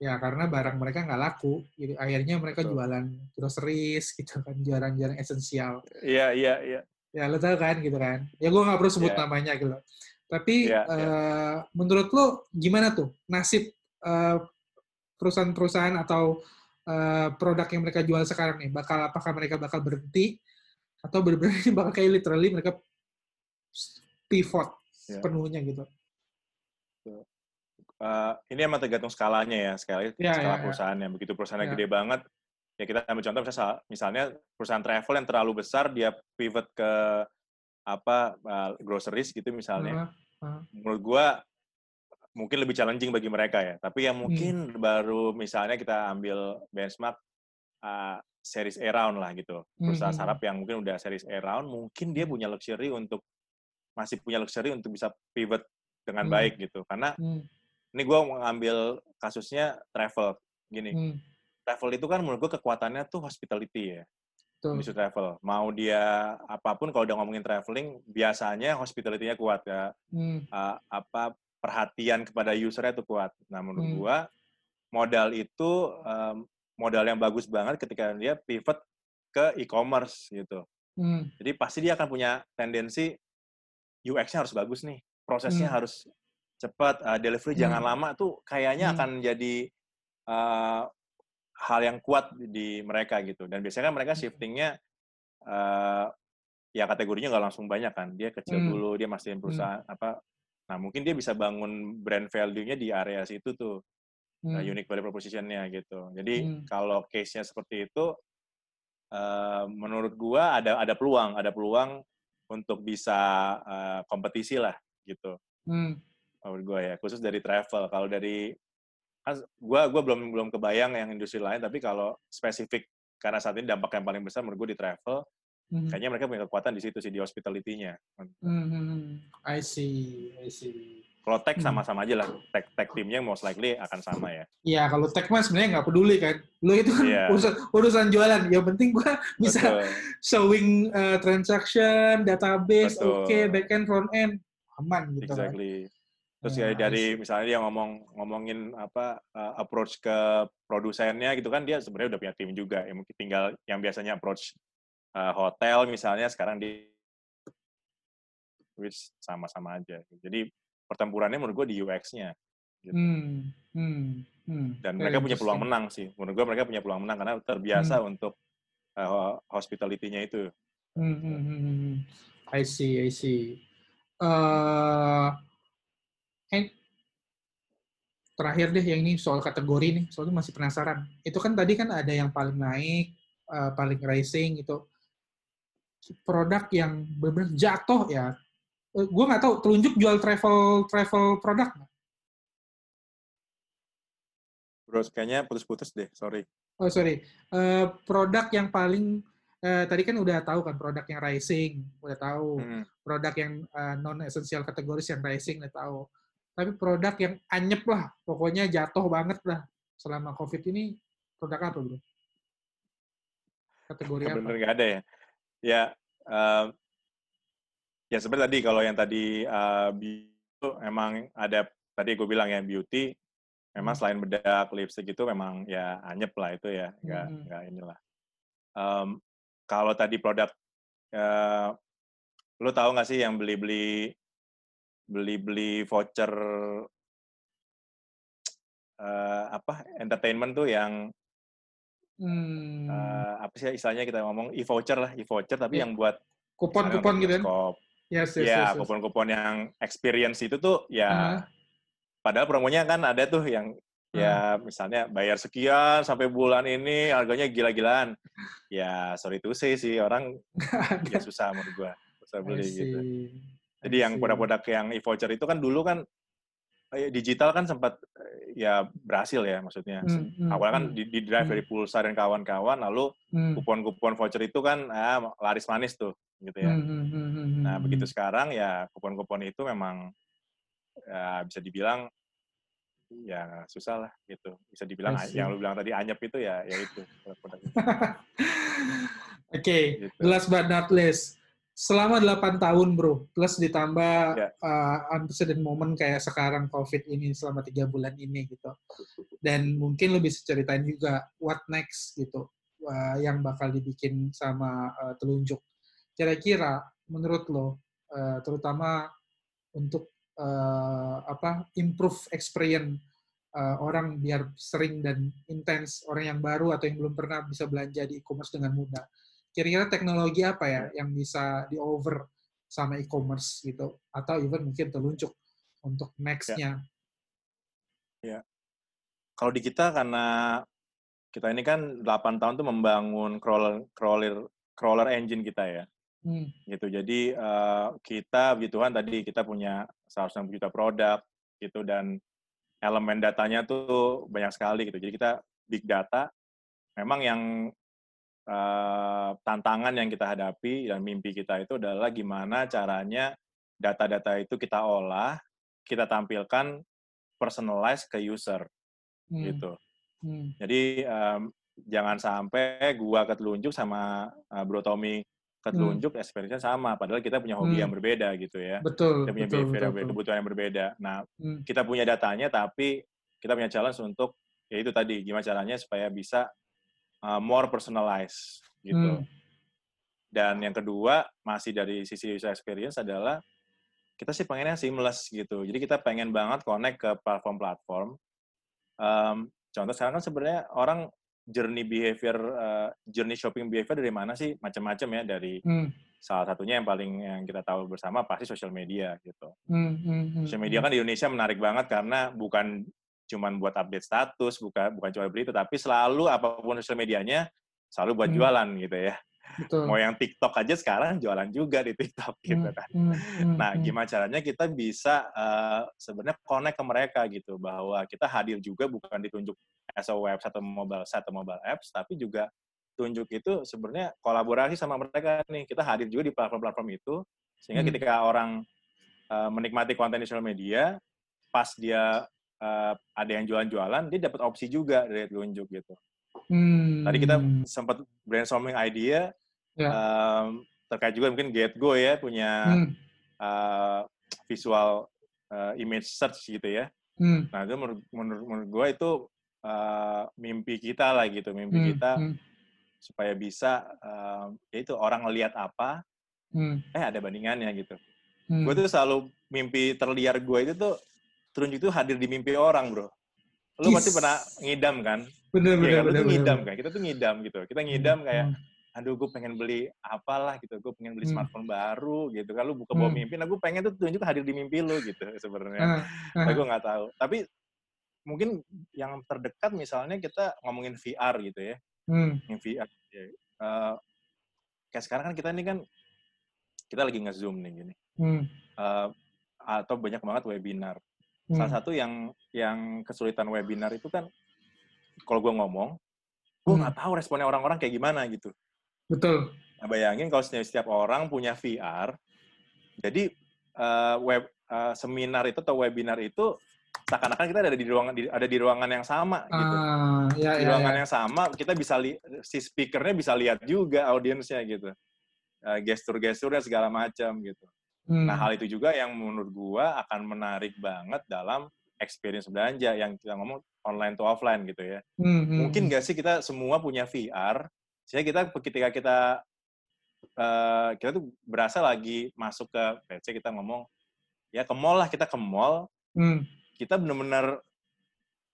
[SPEAKER 1] ya karena barang mereka nggak laku. Gitu akhirnya mereka Betul. jualan groceries gitu kan jualan-jualan esensial.
[SPEAKER 2] Iya iya iya.
[SPEAKER 1] Ya lo tau kan gitu kan. Ya gue nggak perlu sebut yeah. namanya gitu. Tapi yeah, uh, yeah. menurut lo gimana tuh nasib uh, perusahaan-perusahaan atau uh, produk yang mereka jual sekarang nih? Bakal apakah mereka bakal berhenti? Atau benar-benar bakal kayak literally mereka pivot yeah. penuhnya gitu
[SPEAKER 2] uh, ini emang tergantung skalanya ya, sekali ya, skala ya, perusahaannya. Ya. Begitu perusahaannya ya. gede banget, ya kita ambil contoh misalnya, misalnya perusahaan travel yang terlalu besar dia pivot ke apa uh, groceries gitu misalnya. Uh, uh. Menurut gua mungkin lebih challenging bagi mereka ya. Tapi yang mungkin hmm. baru misalnya kita ambil benchmark uh, series A round lah gitu. Perusahaan hmm. startup yang mungkin udah series A round, mungkin dia punya luxury untuk masih punya luxury untuk bisa pivot dengan hmm. baik gitu. Karena hmm ini gue mengambil kasusnya travel gini hmm. travel itu kan menurut gue kekuatannya tuh hospitality ya Tuh. travel mau dia apa pun kalau udah ngomongin traveling biasanya hospitality-nya kuat ya hmm. uh, apa perhatian kepada usernya itu kuat nah menurut hmm. gue modal itu um, modal yang bagus banget ketika dia pivot ke e-commerce gitu hmm. jadi pasti dia akan punya tendensi UX-nya harus bagus nih prosesnya hmm. harus cepat, uh, delivery hmm. jangan lama tuh kayaknya hmm. akan jadi uh, hal yang kuat di mereka gitu. Dan biasanya kan mereka hmm. shiftingnya uh, ya kategorinya nggak langsung banyak kan. Dia kecil hmm. dulu, dia masih perusahaan hmm. apa. Nah mungkin dia bisa bangun brand value-nya di area situ tuh. Hmm. Uh, unique value proposition-nya gitu. Jadi hmm. kalau case-nya seperti itu, uh, menurut gua ada ada peluang, ada peluang untuk bisa uh, kompetisi lah gitu. Hmm menurut gue ya khusus dari travel kalau dari kan gue gue belum belum kebayang yang industri lain tapi kalau spesifik karena saat ini dampak yang paling besar menurut gue di travel
[SPEAKER 1] Mhm.
[SPEAKER 2] Kayaknya mereka punya kekuatan di situ sih di hospitality-nya.
[SPEAKER 1] Mhm. I see, I see.
[SPEAKER 2] Kalau tech
[SPEAKER 1] Hmm.
[SPEAKER 2] sama-sama aja lah. Tech tech timnya most likely akan sama ya.
[SPEAKER 1] Iya, kalau tech mah sebenarnya nggak peduli kan. Lu itu kan
[SPEAKER 2] Iya.
[SPEAKER 1] urusan, urusan jualan. Yang penting gua bisa
[SPEAKER 2] Betul.
[SPEAKER 1] showing uh, transaction, database, oke, backend, front end, aman gitu kan.
[SPEAKER 2] Terus
[SPEAKER 1] Ya,
[SPEAKER 2] ya
[SPEAKER 1] I
[SPEAKER 2] dari misalnya dia ngomong ngomongin apa uh, approach ke produsennya gitu kan dia sebenarnya udah punya tim juga. Ya mungkin tinggal yang biasanya approach uh, hotel misalnya sekarang di which sama-sama aja. Jadi pertempurannya menurut gue di UX-nya. Gitu.
[SPEAKER 1] Hmm, hmm, hmm.
[SPEAKER 2] Dan
[SPEAKER 1] Very
[SPEAKER 2] mereka punya peluang menang sih. Menurut gue mereka punya peluang menang karena terbiasa untuk uh, hospitality-nya itu.
[SPEAKER 1] Hmm, hmm, hmm, hmm, hmm. I see, I see. Eh, terakhir deh yang ini soal kategori nih, soalnya masih penasaran. Itu kan tadi kan ada yang paling naik, eh, paling rising gitu. Produk yang benar-benar jatuh ya. gue nggak tahu, telunjuk jual travel travel produk nggak?
[SPEAKER 2] Bro, kayaknya putus-putus deh, sorry.
[SPEAKER 1] Oh sorry, Eh, produk yang paling eh, tadi kan udah tahu kan produk yang rising, udah tahu.
[SPEAKER 2] Hmm.
[SPEAKER 1] produk yang non esensial kategoris yang rising udah tahu. Tapi produk yang anyep lah, pokoknya jatuh banget lah selama COVID ini produk apa bro? Kategori apa?
[SPEAKER 2] Bener nggak ada ya? Ya, em, ya seperti tadi kalau yang tadi uh, beauty emang ada tadi gue bilang ya beauty memang
[SPEAKER 1] Hmm.
[SPEAKER 2] selain bedak lipstick itu memang ya anyep lah itu ya nggak
[SPEAKER 1] Hmm.
[SPEAKER 2] nggak inilah Em, kalau tadi produk eh, lu tahu nggak sih yang beli beli beli beli voucher eh, apa entertainment tuh yang
[SPEAKER 1] Hmm,
[SPEAKER 2] eh, apa sih istilahnya kita ngomong e-voucher lah e-voucher tapi
[SPEAKER 1] Iya.
[SPEAKER 2] yang buat
[SPEAKER 1] kupon-kupon gitu kan? Yes, yes,
[SPEAKER 2] ya,
[SPEAKER 1] yes, yes.
[SPEAKER 2] kupon-kupon yang experience itu tuh ya
[SPEAKER 1] Ah.
[SPEAKER 2] padahal promonya kan ada tuh yang ya misalnya bayar sekian sampai bulan ini harganya gila-gilaan. Ya sorry to say sih orang ya susah menurut gua susah beli gitu. Jadi yang produk-produk yang e-voucher itu kan dulu kan eh, digital kan sempat eh, ya berhasil ya maksudnya.
[SPEAKER 1] Hmm, hmm,
[SPEAKER 2] Awalnya kan
[SPEAKER 1] hmm,
[SPEAKER 2] di, di drive
[SPEAKER 1] hmm.
[SPEAKER 2] dari pulsa dan kawan-kawan lalu
[SPEAKER 1] hmm,
[SPEAKER 2] kupon-kupon voucher itu kan ah, laris manis tuh gitu ya.
[SPEAKER 1] hmm, hmm,
[SPEAKER 2] Nah, begitu sekarang ya kupon-kupon itu memang ya, bisa dibilang ya susah lah gitu. Bisa dibilang yang lu bilang tadi anyep itu ya ya itu
[SPEAKER 1] Oke,
[SPEAKER 2] gitu.
[SPEAKER 1] last but not least, selama 8 tahun bro, plus ditambah
[SPEAKER 2] Ya.
[SPEAKER 1] uh, unprecedented moment kayak sekarang COVID ini selama tiga bulan ini gitu. Dan mungkin lo bisa ceritain juga what next gitu, uh, yang bakal dibikin sama uh, telunjuk. Kira-kira menurut lo, uh, terutama untuk uh, apa improve experience uh, orang biar sering dan intens orang yang baru atau yang belum pernah bisa belanja di e-commerce dengan mudah. Kira-kira teknologi apa ya yang bisa di over sama e-commerce gitu atau even mungkin telunjuk untuk next-nya.
[SPEAKER 2] Kalau di kita karena kita ini kan 8 tahun tuh membangun crawler crawler crawler engine kita ya.
[SPEAKER 1] Hmm.
[SPEAKER 2] gitu. Jadi eh, kita puji Tuhan tadi kita punya 160 juta produk gitu dan elemen datanya tuh banyak sekali gitu. Jadi kita big data memang yang eh, tantangan yang kita hadapi dan mimpi kita itu adalah gimana caranya data-data itu kita olah, kita tampilkan personalize ke user
[SPEAKER 1] Hmm.
[SPEAKER 2] gitu.
[SPEAKER 1] Hmm.
[SPEAKER 2] Jadi em, jangan sampai gua ketelunjuk sama eh, Bro Tommy ketelunjuk experience-nya sama padahal kita punya hobi
[SPEAKER 1] Hmm.
[SPEAKER 2] yang berbeda gitu ya.
[SPEAKER 1] Betul,
[SPEAKER 2] Kita punya
[SPEAKER 1] betul,
[SPEAKER 2] behavior
[SPEAKER 1] betul, betul.
[SPEAKER 2] kebutuhan yang berbeda. Nah,
[SPEAKER 1] Hmm.
[SPEAKER 2] kita punya datanya tapi kita punya challenge untuk ya itu tadi gimana caranya supaya bisa uh, more personalized gitu.
[SPEAKER 1] Hmm.
[SPEAKER 2] Dan yang kedua masih dari sisi user experience adalah kita sih pengennya seamless gitu. Jadi kita pengen banget connect ke platform-platform. Um, contoh sekarang kan sebenarnya orang journey behavior, uh, journey shopping behavior dari mana sih? Macam-macam ya dari
[SPEAKER 1] Hmm.
[SPEAKER 2] salah satunya yang paling yang kita tahu bersama pasti social media gitu.
[SPEAKER 1] Hmm. Hmm. Hmm.
[SPEAKER 2] Social media kan di Indonesia menarik banget karena bukan cuman buat update status, bukan bukan cuma berita, tapi selalu apa pun social medianya selalu buat
[SPEAKER 1] Hmm.
[SPEAKER 2] jualan gitu ya.
[SPEAKER 1] Betul.
[SPEAKER 2] Mau yang TikTok aja sekarang jualan juga di TikTok gitu
[SPEAKER 1] Hmm.
[SPEAKER 2] kan.
[SPEAKER 1] Hmm. Hmm.
[SPEAKER 2] Nah,
[SPEAKER 1] Hmm.
[SPEAKER 2] gimana caranya kita bisa eh, sebenarnya connect ke mereka gitu bahwa kita hadir juga bukan ditunjuk as a website atau mobile site atau mobile apps, tapi juga tunjuk itu sebenarnya kolaborasi sama mereka nih. Kita hadir juga di platform-platform itu sehingga
[SPEAKER 1] Hmm.
[SPEAKER 2] ketika orang uh, menikmati konten di sosial media, pas dia uh, ada yang jualan-jualan, dia dapat opsi juga dari tunjuk gitu.
[SPEAKER 1] Hmm.
[SPEAKER 2] Tadi kita sempat brainstorming idea
[SPEAKER 1] Ya.
[SPEAKER 2] um, terkait juga mungkin GetGo ya punya
[SPEAKER 1] Hmm.
[SPEAKER 2] uh, visual uh, image search gitu ya.
[SPEAKER 1] Hmm.
[SPEAKER 2] Nah itu menurut menurut, menurut gue itu uh, mimpi kita lah gitu, mimpi
[SPEAKER 1] Hmm.
[SPEAKER 2] kita
[SPEAKER 1] Hmm.
[SPEAKER 2] supaya bisa um, ya itu orang ngelihat apa,
[SPEAKER 1] Hmm.
[SPEAKER 2] eh ada bandingannya gitu.
[SPEAKER 1] Hmm.
[SPEAKER 2] Gue tuh selalu mimpi terliar gue itu tuh terunjuk tuh hadir di mimpi orang bro. Lu
[SPEAKER 1] Yes.
[SPEAKER 2] pasti pernah ngidam kan?
[SPEAKER 1] bener
[SPEAKER 2] Iya
[SPEAKER 1] bener
[SPEAKER 2] kan? Lu
[SPEAKER 1] bener
[SPEAKER 2] tuh
[SPEAKER 1] bener.
[SPEAKER 2] ngidam kan? Kita tuh ngidam gitu. Kita ngidam kayak
[SPEAKER 1] Hmm.
[SPEAKER 2] aduh gue pengen beli apalah gitu, gue pengen beli
[SPEAKER 1] Hmm.
[SPEAKER 2] smartphone baru gitu lu buka bawa
[SPEAKER 1] Hmm.
[SPEAKER 2] mimpi, nah gue pengen tuh tunjuk hadir di mimpi lu gitu sebenarnya.
[SPEAKER 1] Ah, ah.
[SPEAKER 2] Tapi gue nggak tahu. Tapi mungkin yang terdekat misalnya kita ngomongin VR gitu ya,
[SPEAKER 1] Hmm.
[SPEAKER 2] yang VR. ya. Eh, kayak sekarang kan kita ini kan kita lagi nge-zoom nih gini,
[SPEAKER 1] Hmm.
[SPEAKER 2] Eh, atau banyak banget webinar.
[SPEAKER 1] Hmm.
[SPEAKER 2] Salah satu yang yang kesulitan webinar itu kan kalau gue ngomong, gue
[SPEAKER 1] Hmm.
[SPEAKER 2] nggak tahu responnya orang-orang kayak gimana gitu.
[SPEAKER 1] Betul.
[SPEAKER 2] Nah, bayangin kalau setiap, setiap orang punya VR, jadi eh, web eh, seminar itu atau webinar itu seakan-akan kita ada di ruangan di- ada di ruangan yang sama gitu.
[SPEAKER 1] Ah, ya,
[SPEAKER 2] Di
[SPEAKER 1] ya,
[SPEAKER 2] ruangan
[SPEAKER 1] ya.
[SPEAKER 2] yang sama kita bisa li- si speakernya bisa lihat juga audiensnya gitu. Eh, gestur-gesturnya segala macam gitu.
[SPEAKER 1] Hmm.
[SPEAKER 2] Nah, hal itu juga yang menurut gua akan menarik banget dalam experience belanja yang kita ngomong online to offline gitu ya.
[SPEAKER 1] Hmm, hmm,
[SPEAKER 2] Mungkin
[SPEAKER 1] hmm.
[SPEAKER 2] nggak sih kita semua punya VR, sehingga kita ketika kita eh, kita tuh berasa lagi masuk ke, let's say kita ngomong, ya ke mall lah, kita ke mall,
[SPEAKER 1] Hmm.
[SPEAKER 2] kita bener-bener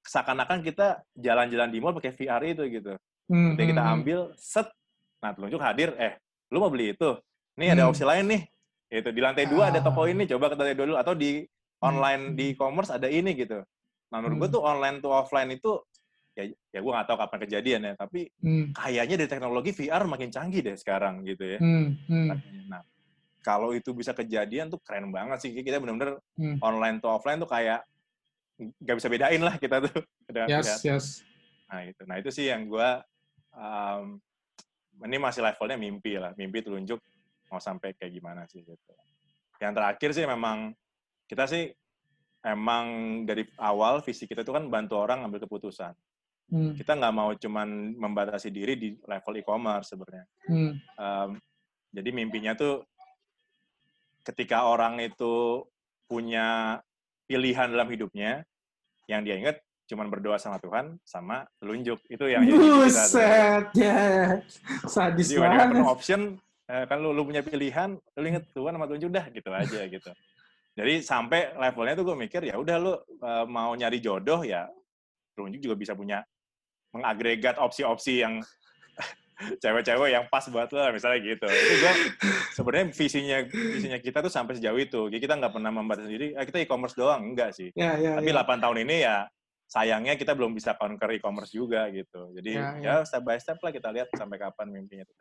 [SPEAKER 2] seakan-akan kita jalan-jalan di mall pakai VR itu gitu.
[SPEAKER 1] Hmm,
[SPEAKER 2] Ketika kita
[SPEAKER 1] hmm,
[SPEAKER 2] ambil, set, nah telunjuk hadir, eh, lu mau beli itu? Nih ada
[SPEAKER 1] Hmm.
[SPEAKER 2] opsi lain nih. Itu di lantai dua ada toko
[SPEAKER 1] Ah.
[SPEAKER 2] ini, coba ke lantai dua dulu. Atau di online
[SPEAKER 1] Hmm.
[SPEAKER 2] di e-commerce ada ini gitu. Nah menurut gue
[SPEAKER 1] Hmm.
[SPEAKER 2] tuh online to offline itu ya ya gue nggak tahu kapan kejadian ya tapi
[SPEAKER 1] hmm,
[SPEAKER 2] kayaknya dari teknologi VR makin canggih deh sekarang gitu ya
[SPEAKER 1] hmm, hmm,
[SPEAKER 2] nah kalau itu bisa kejadian tuh keren banget sih kita bener-bener
[SPEAKER 1] hmm.
[SPEAKER 2] online to offline tuh kayak nggak bisa bedain lah kita tuh
[SPEAKER 1] Yes, yes.
[SPEAKER 2] nah itu nah itu sih yang gue um, ini masih levelnya mimpi lah mimpi telunjuk mau sampai kayak gimana sih gitu yang terakhir sih memang kita sih emang dari awal visi kita itu kan bantu orang ngambil keputusan
[SPEAKER 1] Hmm,
[SPEAKER 2] kita nggak mau cuman membatasi diri di level e-commerce sebenarnya.
[SPEAKER 1] hmm,
[SPEAKER 2] Um, jadi mimpinya tuh ketika orang itu punya pilihan dalam hidupnya, yang dia ingat cuman berdoa sama Tuhan sama telunjuk itu yang jadi mimpi kita.
[SPEAKER 1] Buset, ya. Sadis
[SPEAKER 2] Jadi
[SPEAKER 1] banget.
[SPEAKER 2] option, eh, kan lu, lu punya pilihan, lu inget Tuhan sama telunjuk dah gitu aja gitu. Jadi sampai levelnya tuh gue mikir ya udah lu eh, mau nyari jodoh ya telunjuk juga bisa punya mengagregat opsi-opsi yang cewek-cewek yang pas buat lo misalnya gitu. Itu gue sebenarnya visinya visinya kita tuh sampai sejauh itu. Jadi kita nggak pernah membatasi diri, ah, kita e-commerce doang enggak sih.
[SPEAKER 1] Ya, ya,
[SPEAKER 2] Tapi
[SPEAKER 1] ya.
[SPEAKER 2] 8 tahun ini ya sayangnya kita belum bisa conquer e-commerce juga gitu. Jadi
[SPEAKER 1] Ya,
[SPEAKER 2] ya, step by step lah kita lihat sampai kapan mimpinya itu.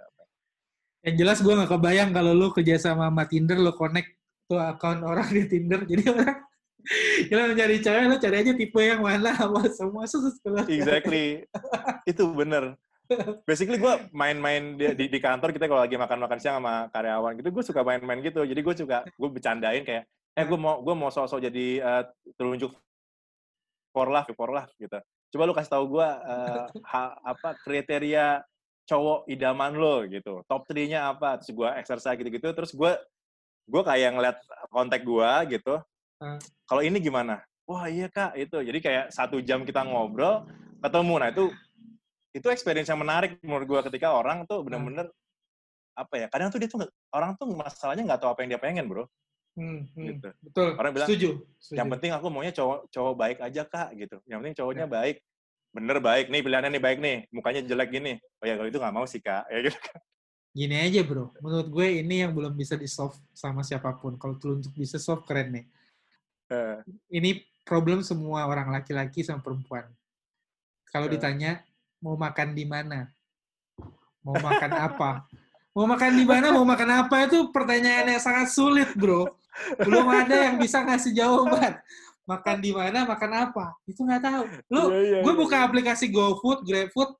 [SPEAKER 1] Yang jelas gue gak kebayang kalau lu kerja sama sama Tinder, lu connect tuh akun orang di Tinder. Jadi orang Kalau mencari cewek, lu cari aja tipe yang mana, apa semua susus
[SPEAKER 2] Exactly. itu bener. Basically gue main-main di, di, di kantor kita kalau lagi makan-makan siang sama karyawan gitu, gue suka main-main gitu. Jadi gue suka gue bercandain kayak, eh gue mau gue mau sosok jadi eh, telunjuk for life, for life gitu. Coba lu kasih tahu gue ha- apa kriteria cowok idaman lo gitu. Top 3-nya apa? Terus gue exercise gitu-gitu. Terus gue gue kayak ngeliat kontak gue gitu.
[SPEAKER 1] Hmm.
[SPEAKER 2] Kalau ini gimana? Wah iya kak itu. Jadi kayak satu jam kita ngobrol ketemu. Nah itu itu experience yang menarik menurut gue ketika orang tuh bener-bener apa ya? Kadang tuh dia tuh orang tuh masalahnya nggak tahu apa yang dia pengen bro.
[SPEAKER 1] Hmm, hmm,
[SPEAKER 2] Gitu.
[SPEAKER 1] Betul,
[SPEAKER 2] Orang bilang,
[SPEAKER 1] setuju. setuju.
[SPEAKER 2] Yang penting aku maunya cowok cowok baik aja kak gitu. Yang penting cowoknya baik. Bener baik nih pilihannya nih baik nih. Mukanya jelek gini. Oh ya kalau itu nggak mau sih kak. Ya gitu.
[SPEAKER 1] Gini aja bro, menurut gue ini yang belum bisa di-solve sama siapa pun. Kalau telunjuk bisa solve, keren nih.
[SPEAKER 2] Eh,
[SPEAKER 1] Ini problem semua orang laki-laki sama perempuan. Kalau
[SPEAKER 2] Eh.
[SPEAKER 1] ditanya, mau makan di mana? Mau makan apa? Mau makan di mana, mau makan apa itu pertanyaan yang sangat sulit, bro. Belum ada yang bisa ngasih jawaban. Makan di mana, makan apa? Itu nggak tahu. Lu,
[SPEAKER 2] iya, iya,
[SPEAKER 1] gue
[SPEAKER 2] iya,
[SPEAKER 1] buka
[SPEAKER 2] iya.
[SPEAKER 1] aplikasi GoFood, GrabFood,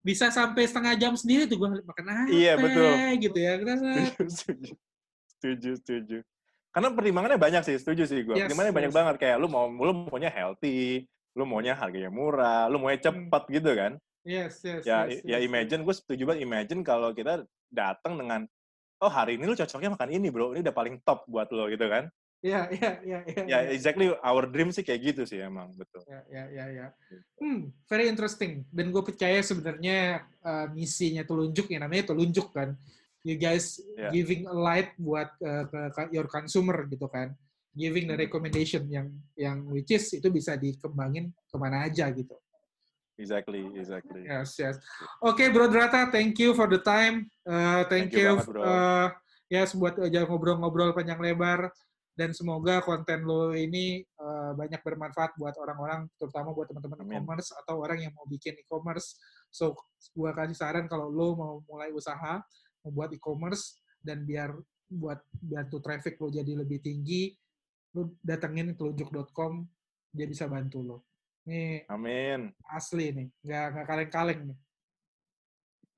[SPEAKER 1] bisa sampai setengah jam sendiri tuh gue makan apa
[SPEAKER 2] Iya, betul.
[SPEAKER 1] gitu ya.
[SPEAKER 2] setuju, setuju, setuju. Karena pertimbangannya banyak sih, setuju sih gue.
[SPEAKER 1] Yes,
[SPEAKER 2] pertimbangannya banyak
[SPEAKER 1] yes.
[SPEAKER 2] banget kayak lu mau lu maunya healthy, lu maunya harganya murah, lu maunya cepet gitu kan.
[SPEAKER 1] Yes, yes,
[SPEAKER 2] Ya
[SPEAKER 1] yes,
[SPEAKER 2] ya
[SPEAKER 1] yes.
[SPEAKER 2] imagine gue setuju banget imagine kalau kita datang dengan oh hari ini lu cocoknya makan ini bro, ini udah paling top buat lo gitu kan.
[SPEAKER 1] Iya, iya, iya, iya.
[SPEAKER 2] Ya
[SPEAKER 1] iya.
[SPEAKER 2] exactly our dream sih kayak gitu sih emang betul.
[SPEAKER 1] Ya, ya, ya, ya. Hmm, very interesting. Dan gue percaya sebenarnya uh, misinya telunjuk ya namanya telunjuk kan. You guys
[SPEAKER 2] Ya.
[SPEAKER 1] giving a light buat uh, ke, ke your consumer gitu kan. Giving the
[SPEAKER 2] Hmm.
[SPEAKER 1] recommendation yang yang which is itu bisa dikembangin ke mana aja gitu.
[SPEAKER 2] Exactly, exactly.
[SPEAKER 1] Yes, yes. Oke, Bro Drata, thank you for the time. Uh, thank,
[SPEAKER 2] Thank you
[SPEAKER 1] you,
[SPEAKER 2] banget, Bro.
[SPEAKER 1] uh, yes buat aja ngobrol-ngobrol panjang lebar dan semoga konten lo ini uh, banyak bermanfaat buat orang-orang, terutama buat teman-teman e-commerce atau orang yang mau bikin e-commerce. So, gua kasih saran kalau lo mau mulai usaha, mau buat e-commerce dan biar buat bantu traffic lo jadi lebih tinggi, lo datengin telunjuk.com, dia bisa bantu lo. Nih,
[SPEAKER 2] Amin.
[SPEAKER 1] asli nih, nggak nggak kaleng-kaleng nih.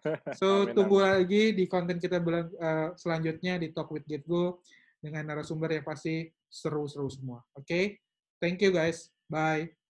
[SPEAKER 1] So
[SPEAKER 2] Amin,
[SPEAKER 1] tunggu
[SPEAKER 2] amin.
[SPEAKER 1] lagi di konten kita bulan eh, selanjutnya di Talk with Get Go dengan narasumber yang pasti seru-seru semua. Oke, thank you guys, bye.